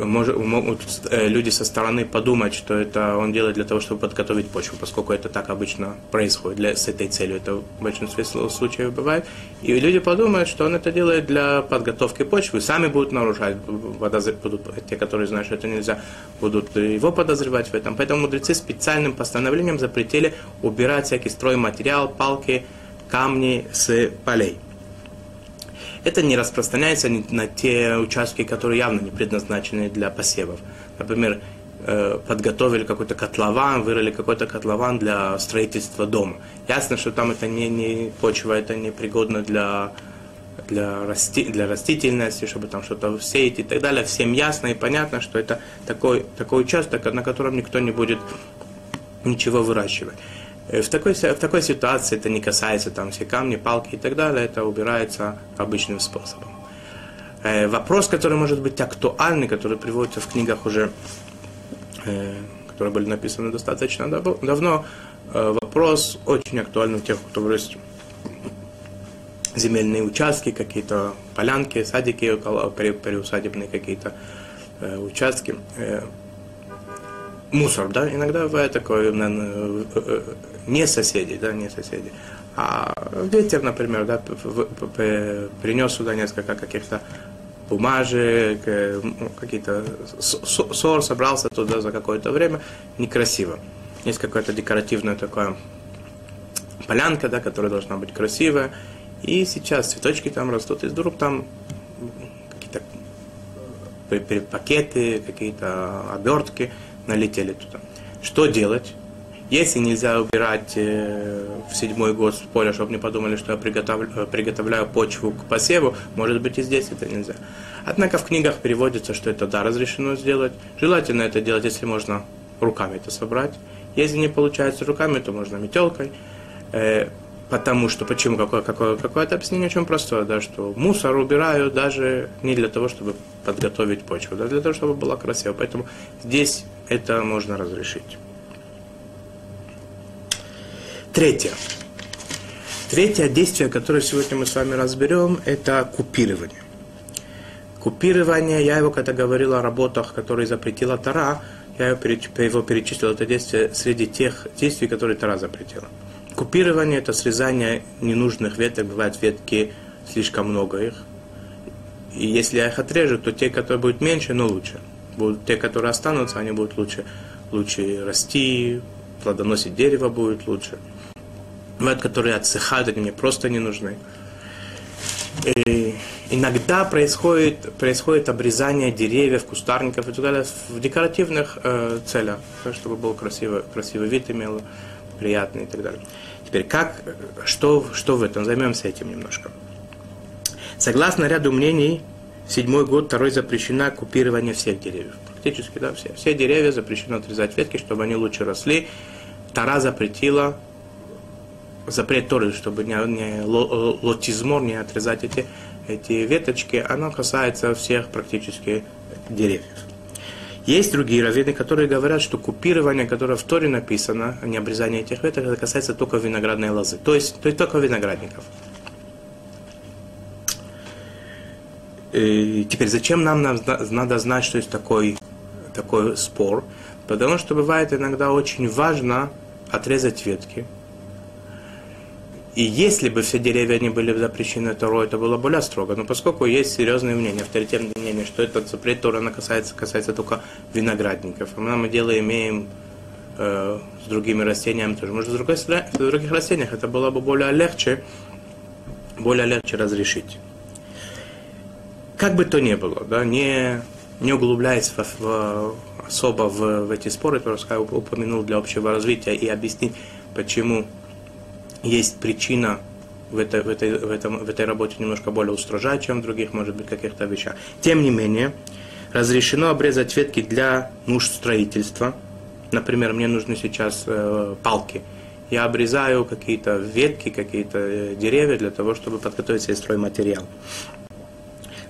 может, могут э, люди со стороны подумать, что это он делает для того, чтобы подготовить почву, поскольку это так обычно происходит для, с этой целью. Это в большинстве случаев бывает. И люди подумают, что он это делает для подготовки почвы, сами будут нарушать, будут, те, которые знают, что это нельзя, будут его подозревать в этом. Поэтому мудрецы специальным постановлением запретили убирать всякий стройматериал, палки, камни с полей это не распространяется на те участки, которые явно не предназначены для посевов. Например, э, подготовили какой-то котлован, вырыли какой-то котлован для строительства дома. Ясно, что там это не, не почва, это не пригодно для, для, расти, для растительности, чтобы там что-то сеять и так далее. Всем ясно и понятно, что это такой, такой участок, на котором никто не будет ничего выращивать. Э, в такой, в такой ситуации это не касается там все камни, палки и так далее, это убирается обычным способом. Э, вопрос, который может быть актуальный, который приводится в книгах уже, э, которые были написаны достаточно давно, вопрос очень актуальный у тех, у кого есть земельные участки, какие-то полянки, садики, около, приусадебные какие-то участки мусор, да, иногда бывает такое, наверное, не соседи, да, не соседи. А ветер, например, да, принес сюда несколько каких-то бумажек, э, ну, какие-то ссор, собрался туда за какое-то время, некрасиво. Есть какая-то декоративная такая полянка, да, которая должна быть красивая, и сейчас цветочки там растут, и вдруг там э, пакеты, какие-то обертки налетели туда. Что делать? Если нельзя убирать э, в седьмой год с поля, чтобы не подумали, что я приготовляю, э, приготовляю почву к посеву, может быть и здесь это нельзя. Однако в книгах переводится, что это да, разрешено сделать. Желательно это делать, если можно руками это собрать. Если не получается руками, то можно метелкой. Потому что, почему, какое, какое, какое-то объяснение очень простое, да, что мусор убираю даже не для того, чтобы подготовить почву, да, для того, чтобы было красиво. Поэтому здесь это можно разрешить. Третье. Третье действие, которое сегодня мы с вами разберем, это купирование. Купирование, я его когда говорил о работах, которые запретила Тара, я его перечислил, это действие среди тех действий, которые Тара запретила. Купирование – это срезание ненужных веток, бывают ветки слишком много их. И если я их отрежу, то те, которые будут меньше, но лучше. Будут те, которые останутся, они будут лучше, лучше расти, плодоносить дерево будет лучше. Бывают, которые отсыхают, они мне просто не нужны. И иногда происходит, происходит обрезание деревьев, кустарников и так далее в декоративных э, целях, чтобы был красивый, красивый вид имел, приятный и так далее. Теперь, как, что, что в этом? Займемся этим немножко. Согласно ряду мнений, седьмой год, второй запрещено купирование всех деревьев. Практически, да, все. Все деревья запрещено отрезать ветки, чтобы они лучше росли. Тара запретила, запрет Торы, чтобы не, не лотизмор, не отрезать эти, эти веточки, оно касается всех практически деревьев. Есть другие раввины, которые говорят, что купирование, которое в Торе написано, а не обрезание этих веток, это касается только виноградной лозы, то есть, то есть только виноградников. И теперь, зачем нам надо знать, что есть такой, такой спор? Потому что бывает иногда очень важно отрезать ветки, и если бы все деревья не были запрещены Торой, это было более строго. Но поскольку есть серьезные мнения, авторитетные мнения, что этот запрет Тора касается, касается только виноградников, а мы дело имеем э, с другими растениями тоже. Может, с другой в других растениях это было бы более легче, более легче разрешить. Как бы то ни было, да, не, не углубляясь в, в, особо в, в эти споры, просто упомянул для общего развития и объяснить, почему есть причина в этой, в, этой, в, этом, в этой работе немножко более устражать, чем в других, может быть, каких-то вещах. Тем не менее, разрешено обрезать ветки для нужд строительства. Например, мне нужны сейчас э, палки. Я обрезаю какие-то ветки, какие-то э, деревья для того, чтобы подготовить себе стройматериал.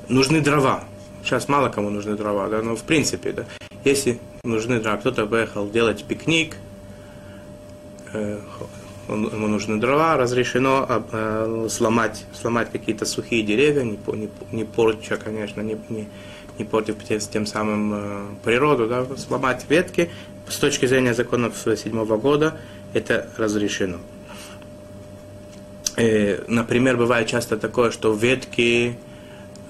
Нужны дрова. Сейчас мало кому нужны дрова, да, но в принципе, да. Если нужны дрова, кто-то поехал делать пикник, э, ему нужны дрова, разрешено э, сломать, сломать какие-то сухие деревья, не, не, не порча, конечно, не, не, не портив тем самым э, природу, да, сломать ветки. С точки зрения законов седьмого года это разрешено. Э, например, бывает часто такое, что ветки,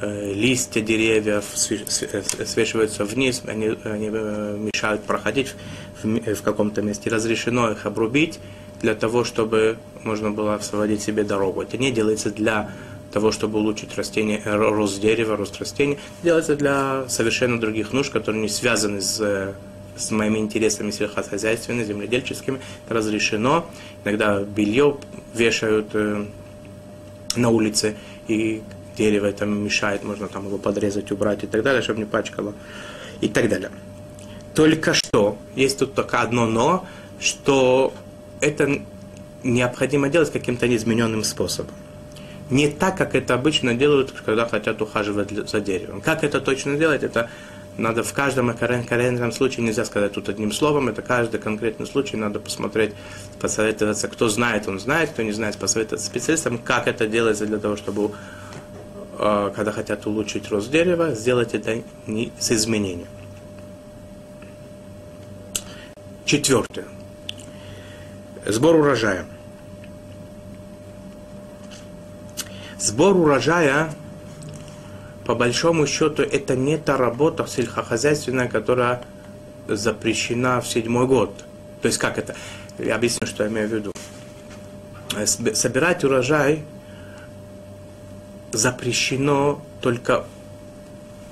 э, листья деревьев свешиваются вниз, они, они э, мешают проходить в, в каком-то месте. Разрешено их обрубить для того, чтобы можно было освободить себе дорогу. Это не делается для того, чтобы улучшить растение, э, рост дерева, рост растений. Это делается для совершенно других нужд, которые не связаны с, с моими интересами сельхозхозяйственными, земледельческими. Это разрешено. Иногда белье вешают э, на улице, и дерево это мешает, можно там его подрезать, убрать и так далее, чтобы не пачкало и так далее. Только что, есть тут только одно но, что это необходимо делать каким-то неизмененным способом. Не так, как это обычно делают, когда хотят ухаживать за деревом. Как это точно делать, это надо в каждом конкретном случае, нельзя сказать тут одним словом, это каждый конкретный случай надо посмотреть, посоветоваться, кто знает, он знает, кто не знает, посоветоваться специалистам, как это делается для того, чтобы, э, когда хотят улучшить рост дерева, сделать это не с изменением. Четвертое. Сбор урожая. Сбор урожая, по большому счету, это не та работа сельскохозяйственная, которая запрещена в седьмой год. То есть как это? Я объясню, что я имею в виду. Собирать урожай запрещено только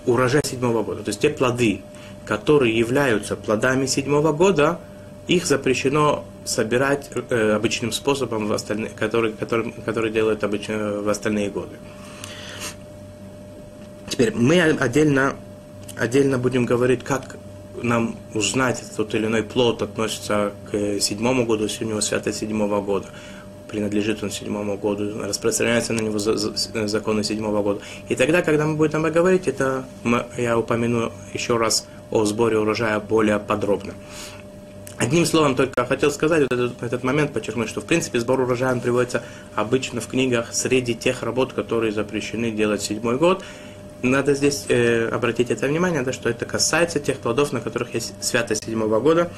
урожай седьмого года. То есть те плоды, которые являются плодами седьмого года, их запрещено собирать э, обычным способом, в остальные, который, который, который делают обычно в остальные годы. Теперь мы отдельно, отдельно будем говорить, как нам узнать, тот или иной плод относится к седьмому году, него свято седьмого года, принадлежит он седьмому году, распространяется на него законы седьмого года. И тогда, когда мы будем об говорить, это я упомяну еще раз о сборе урожая более подробно. Одним словом, только хотел сказать вот этот, этот момент, подчеркнуть, что в принципе сбор урожая он приводится обычно в книгах среди тех работ, которые запрещены делать седьмой год. Надо здесь э, обратить это внимание, да, что это касается тех плодов, на которых есть святость седьмого года.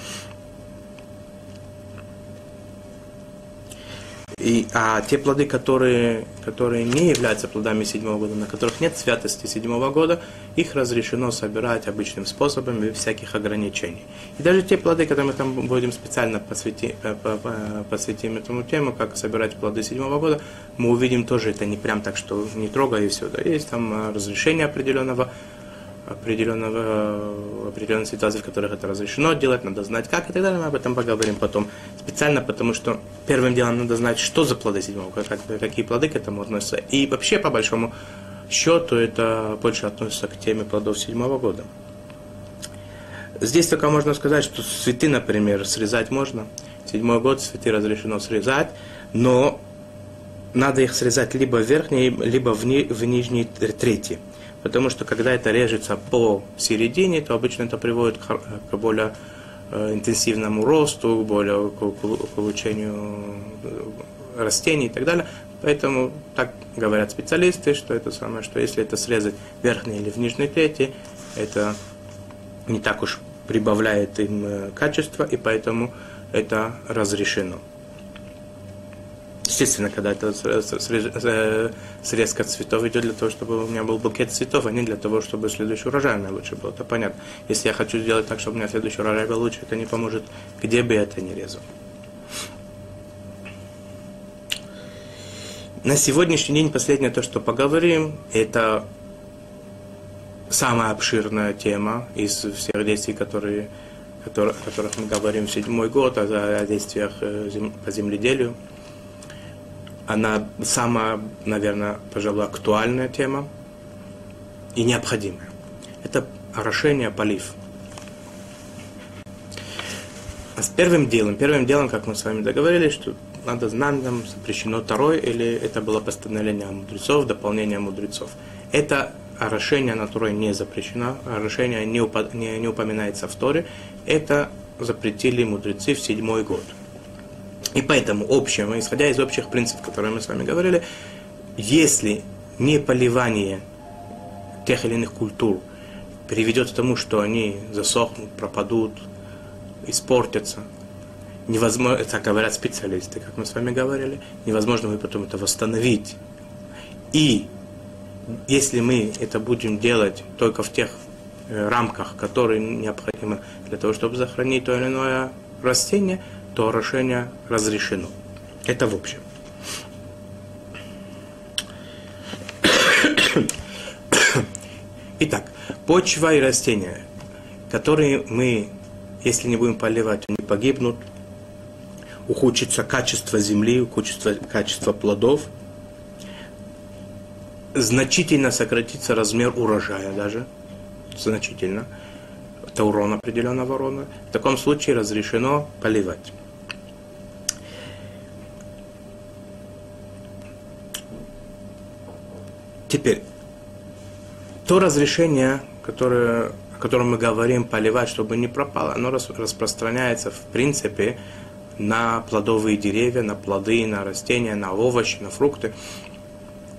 И, а те плоды, которые, которые не являются плодами седьмого года, на которых нет святости седьмого года, их разрешено собирать обычным способом без всяких ограничений. И даже те плоды, которые мы там будем специально посвятить, э, посвятим этому тему, как собирать плоды седьмого года, мы увидим тоже это не прям так, что не трогай и все. Да, есть там э, разрешение определенного определенного, определенной ситуации, в которых это разрешено делать, надо знать как и так далее, мы об этом поговорим потом. Специально потому, что первым делом надо знать, что за плоды седьмого, как, какие плоды к этому относятся. И вообще, по большому счету, это больше относится к теме плодов седьмого года. Здесь только можно сказать, что цветы, например, срезать можно. Седьмой год цветы разрешено срезать, но надо их срезать либо в верхней, либо в, ни, в нижней трети. Потому что когда это режется по середине, то обычно это приводит к более э, интенсивному росту, более к получению э, растений и так далее. Поэтому так говорят специалисты, что это самое, что если это срезать в верхней или в нижней трети, это не так уж прибавляет им э, качество, и поэтому это разрешено. Естественно, когда это срезка цветов идет для того, чтобы у меня был букет цветов, а не для того, чтобы следующий урожай у меня лучше был. Это понятно. Если я хочу сделать так, чтобы у меня следующий урожай был лучше, это не поможет, где бы я это ни резал. На сегодняшний день последнее то, что поговорим, это самая обширная тема из всех действий, которые, которые, о которых мы говорим в седьмой год, о, о действиях э, по земледелию она самая, наверное, пожалуй, актуальная тема и необходимая. Это орошение, полив. А с первым делом, первым делом, как мы с вами договорились, что надо знать, нам запрещено второй, или это было постановление мудрецов, дополнение мудрецов. Это орошение, на которое не запрещено, орошение не, упа- не, не упоминается в Торе, это запретили мудрецы в седьмой год – и поэтому общее, исходя из общих принципов, которые мы с вами говорили, если не поливание тех или иных культур приведет к тому, что они засохнут, пропадут, испортятся, невозможно, так говорят специалисты, как мы с вами говорили, невозможно будет потом это восстановить. И если мы это будем делать только в тех э, рамках, которые необходимы для того, чтобы сохранить то или иное растение, то орошение разрешено. Это в общем. Итак, почва и растения, которые мы, если не будем поливать, они погибнут, ухудшится качество земли, ухудшится качество плодов, значительно сократится размер урожая даже, значительно. Это урон определенного рода. В таком случае разрешено поливать. Теперь, то разрешение, которое, о котором мы говорим, поливать, чтобы не пропало, оно распространяется в принципе на плодовые деревья, на плоды, на растения, на овощи, на фрукты.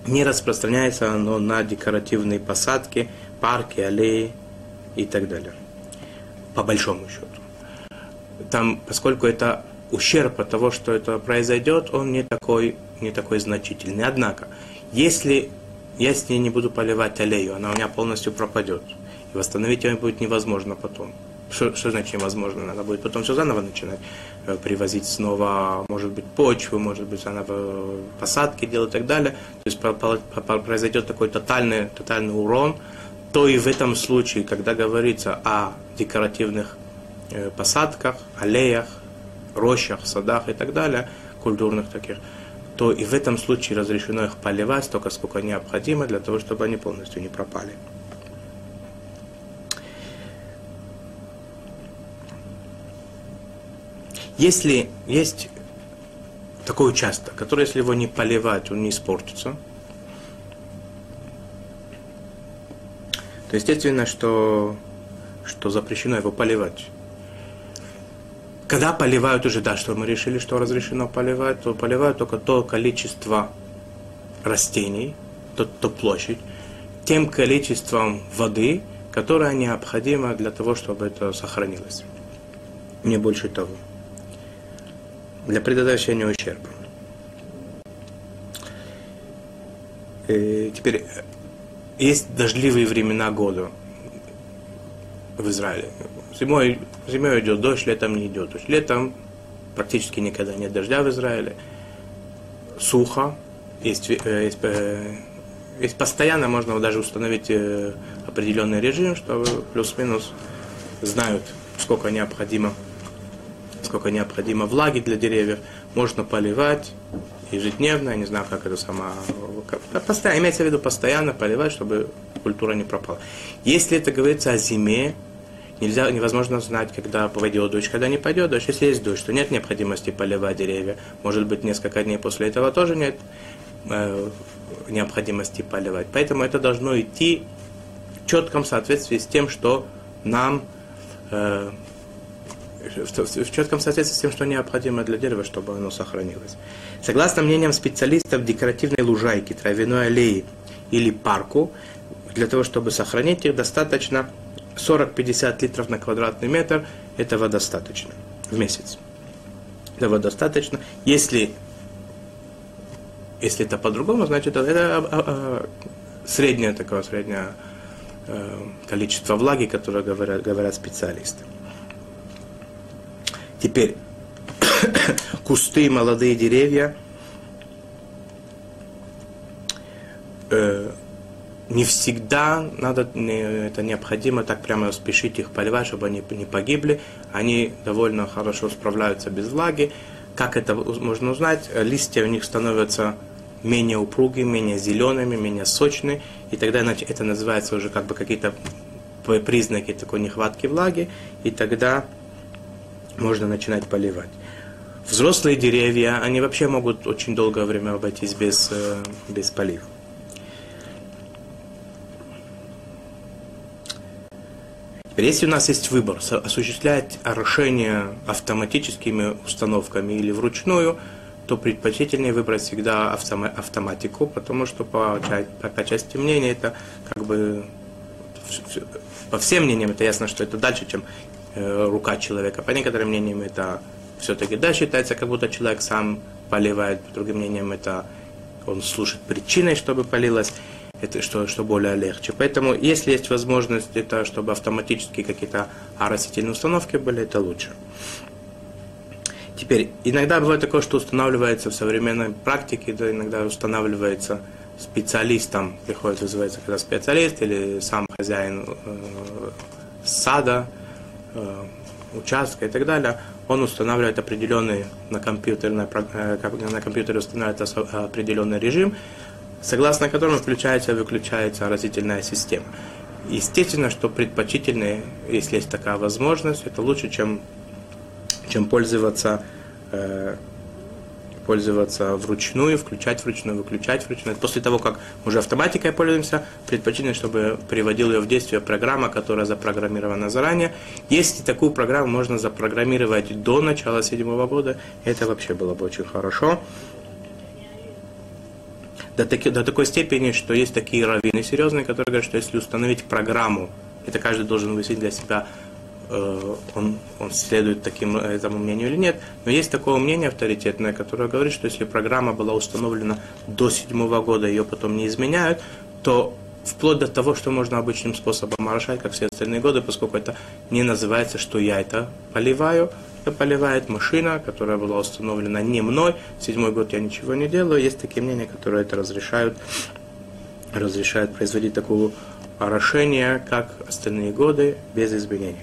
Не распространяется оно на декоративные посадки, парки, аллеи и так далее. По большому счету. Там, поскольку это ущерб от того, что это произойдет, он не такой, не такой значительный. Однако, если я с ней не буду поливать аллею, она у меня полностью пропадет. И восстановить ее будет невозможно потом. Что, что значит невозможно? Надо будет потом все заново начинать э, привозить снова, может быть, почву, может быть, заново посадки делать и так далее. То есть произойдет такой тотальный, тотальный урон. То и в этом случае, когда говорится о декоративных э, посадках, аллеях, рощах, садах и так далее, культурных таких, то и в этом случае разрешено их поливать столько, сколько необходимо, для того, чтобы они полностью не пропали. Если есть такой участок, который, если его не поливать, он не испортится, то естественно, что, что запрещено его поливать. Когда поливают уже, да, что мы решили, что разрешено поливать, то поливают только то количество растений, то, то площадь, тем количеством воды, которое необходимо для того, чтобы это сохранилось. Не больше того. Для предотвращения ущерба. И э, теперь, есть дождливые времена года в Израиле. Зимой, зимой идет дождь, летом не идет дождь. Летом практически никогда нет дождя в Израиле. Сухо. Есть, э, есть, э, есть постоянно, можно даже установить э, определенный режим, чтобы плюс-минус знают, сколько необходимо, сколько необходимо влаги для деревьев. Можно поливать ежедневно, я не знаю, как это сама... Постоянно, имеется в виду постоянно поливать, чтобы культура не пропала. Если это говорится о зиме, нельзя, невозможно знать, когда пойдет дождь, когда не пойдет дождь. Если есть дождь, то нет необходимости поливать деревья. Может быть, несколько дней после этого тоже нет э, необходимости поливать. Поэтому это должно идти в четком соответствии с тем, что нам э, в четком соответствии с тем, что необходимо для дерева, чтобы оно сохранилось. Согласно мнениям специалистов, декоративной лужайки, травяной аллеи или парку, для того, чтобы сохранить их, достаточно 40-50 литров на квадратный метр, этого достаточно в месяц. Этого достаточно. Если, если это по-другому, значит это а, а, а, среднее такое, среднее э, количество влаги, которое говорят, говорят специалисты. Теперь, кусты, молодые деревья, э, не всегда надо, это необходимо так прямо спешить их поливать, чтобы они не погибли. Они довольно хорошо справляются без влаги. Как это можно узнать? Листья у них становятся менее упругими, менее зелеными, менее сочными. И тогда это называется уже как бы какие-то признаки такой нехватки влаги. И тогда можно начинать поливать. Взрослые деревья, они вообще могут очень долгое время обойтись без, э, без полива. Теперь, если у нас есть выбор, осуществлять орошение автоматическими установками или вручную, то предпочтительнее выбрать всегда автоматику, потому что по, по части мнения это как бы по всем мнениям это ясно, что это дальше, чем э, рука человека. По некоторым мнениям это все-таки да, считается, как будто человек сам поливает, по другим мнениям это он служит причиной, чтобы полилось это что, что более легче. Поэтому, если есть возможность, это, чтобы автоматически какие-то оросительные установки были, это лучше. Теперь, иногда бывает такое, что устанавливается в современной практике, да, иногда устанавливается специалистом, приходит, вызывается когда специалист или сам хозяин э, сада, э, участка и так далее, он устанавливает определенный на компьютере, на, э, на компьютере устанавливает определенный режим, согласно которому включается и выключается растительная система. Естественно, что предпочтительнее, если есть такая возможность, это лучше, чем, чем пользоваться, э, пользоваться вручную, включать вручную, выключать вручную. После того, как уже автоматикой пользуемся, предпочтительно, чтобы приводил ее в действие программа, которая запрограммирована заранее. Если такую программу можно запрограммировать до начала седьмого года, это вообще было бы очень хорошо до, таки, до такой степени, что есть такие раввины серьезные, которые говорят, что если установить программу, это каждый должен выяснить для себя, э, он, он следует таким, этому мнению или нет. Но есть такое мнение авторитетное, которое говорит, что если программа была установлена до седьмого года, ее потом не изменяют, то вплоть до того, что можно обычным способом орошать, как все остальные годы, поскольку это не называется, что я это поливаю, поливает машина, которая была установлена не мной. Седьмой год я ничего не делаю. Есть такие мнения, которые это разрешают, разрешают производить такое орошение, как остальные годы, без изменений.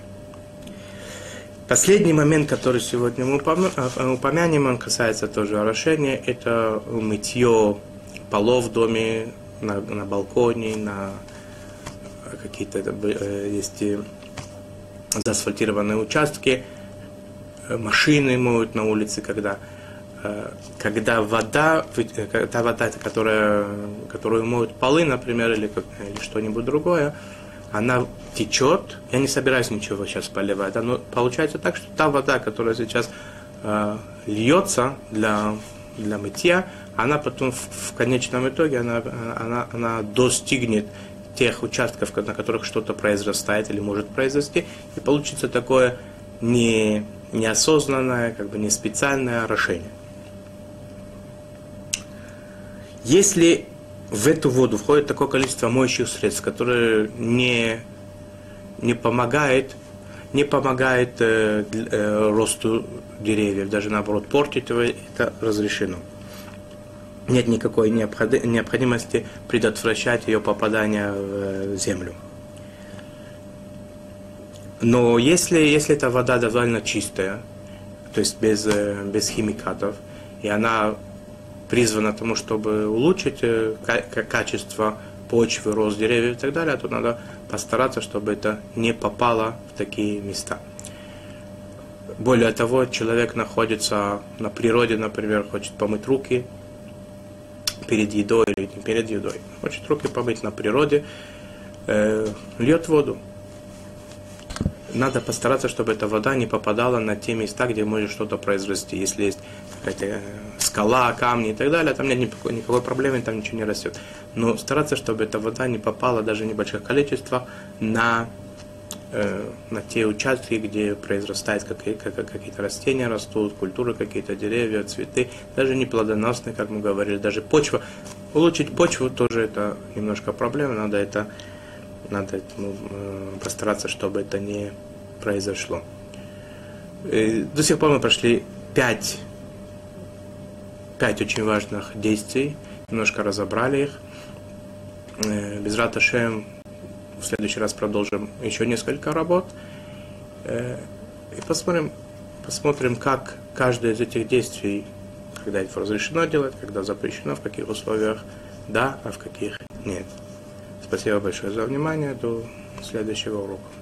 Последний момент, который сегодня мы э, упомянем, он касается тоже орошения, это мытье полов в доме, на, на балконе, на какие-то э, есть заасфальтированные участки – машины моют на улице, когда, э, когда вода, э, та вода, которая, которую моют полы, например, или, или что-нибудь другое, она течет, я не собираюсь ничего сейчас поливать, да, но получается так, что та вода, которая сейчас э, льется для, для мытья, она потом в, в конечном итоге она, она, она достигнет тех участков, на которых что-то произрастает или может произрасти, и получится такое не, неосознанное, как бы не специальное орошение. Если в эту воду входит такое количество моющих средств, которые не, не помогает, не помогает э, э, росту деревьев, даже наоборот портит его, это разрешено. Нет никакой необходимости предотвращать ее попадание в землю. Но если, если эта вода довольно чистая, то есть без, э, без химикатов, и она призвана тому, чтобы улучшить э, качество почвы, рост деревьев и так далее, то надо постараться, чтобы это не попало в такие места. Более того, человек находится на природе, например, хочет помыть руки перед едой или не перед едой. Хочет руки помыть на природе, э, льет воду надо постараться, чтобы эта вода не попадала на те места, где может что-то произрасти. Если есть какая-то э, скала, камни и так далее, там нет никакой, никакой проблемы, там ничего не растет. Но стараться, чтобы эта вода не попала даже в небольшое количество на, э, на те участки, где произрастают какие-то растения, растут, культуры какие-то, деревья, цветы, даже не плодоносные, как мы говорили, даже почва. Улучшить почву тоже это немножко проблема, надо это надо ну, постараться, чтобы это не произошло. И до сих пор мы прошли пять, пять очень важных действий, немножко разобрали их. Э, без Раташем в следующий раз продолжим еще несколько работ. Э, и посмотрим, посмотрим, как каждое из этих действий, когда это разрешено делать, когда запрещено, в каких условиях да, а в каких нет. Спасибо большое за внимание. До следующего урока.